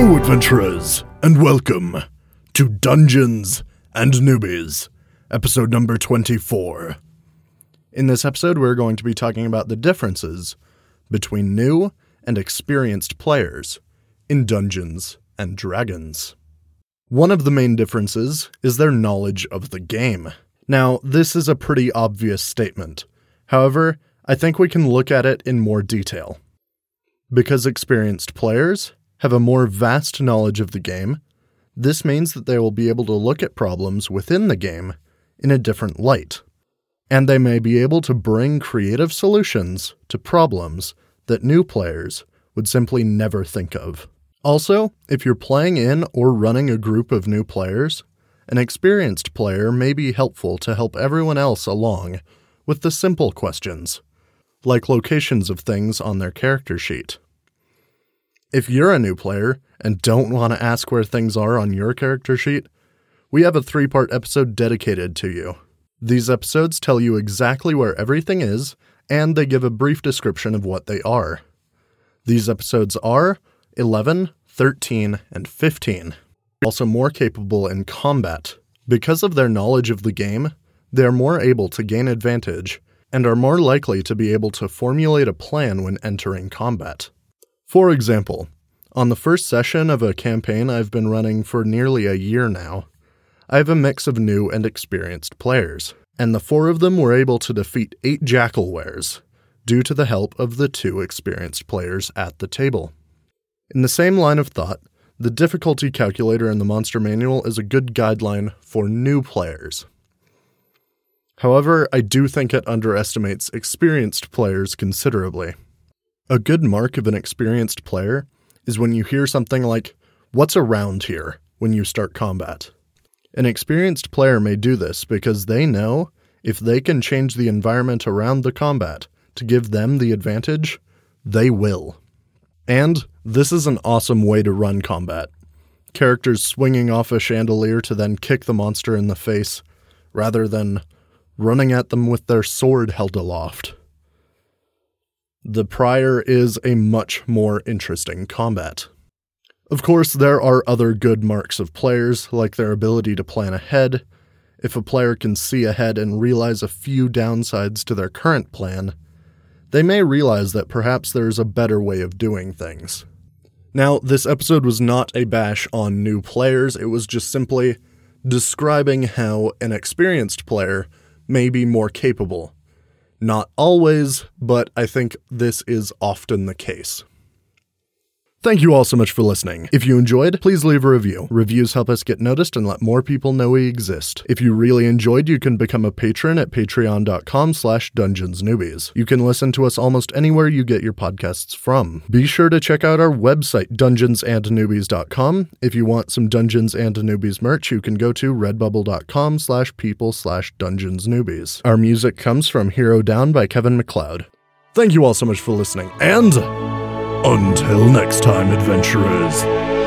Hello, adventurers, and welcome to Dungeons and Newbies, episode number 24. In this episode, we're going to be talking about the differences between new and experienced players in Dungeons and Dragons. One of the main differences is their knowledge of the game. Now, this is a pretty obvious statement. However, I think we can look at it in more detail. Because experienced players have a more vast knowledge of the game, this means that they will be able to look at problems within the game in a different light. And they may be able to bring creative solutions to problems that new players would simply never think of. Also, if you're playing in or running a group of new players, an experienced player may be helpful to help everyone else along with the simple questions, like locations of things on their character sheet. If you're a new player and don't want to ask where things are on your character sheet, we have a three part episode dedicated to you. These episodes tell you exactly where everything is, and they give a brief description of what they are. These episodes are 11, 13, and 15. Also, more capable in combat. Because of their knowledge of the game, they are more able to gain advantage and are more likely to be able to formulate a plan when entering combat. For example, on the first session of a campaign I've been running for nearly a year now, I have a mix of new and experienced players, and the four of them were able to defeat eight Jackalweres due to the help of the two experienced players at the table. In the same line of thought, the difficulty calculator in the Monster Manual is a good guideline for new players. However, I do think it underestimates experienced players considerably. A good mark of an experienced player is when you hear something like, What's around here? when you start combat. An experienced player may do this because they know if they can change the environment around the combat to give them the advantage, they will. And this is an awesome way to run combat. Characters swinging off a chandelier to then kick the monster in the face, rather than running at them with their sword held aloft. The Prior is a much more interesting combat. Of course, there are other good marks of players, like their ability to plan ahead. If a player can see ahead and realize a few downsides to their current plan, they may realize that perhaps there is a better way of doing things. Now, this episode was not a bash on new players, it was just simply describing how an experienced player may be more capable not always, but I think this is often the case. Thank you all so much for listening. If you enjoyed, please leave a review. Reviews help us get noticed and let more people know we exist. If you really enjoyed, you can become a patron at patreon.com slash dungeonsnewbies. You can listen to us almost anywhere you get your podcasts from. Be sure to check out our website, dungeonsandnewbies.com. If you want some Dungeons and Newbies merch, you can go to redbubble.com slash people slash dungeonsnewbies. Our music comes from Hero Down by Kevin MacLeod. Thank you all so much for listening, and... Until next time, adventurers.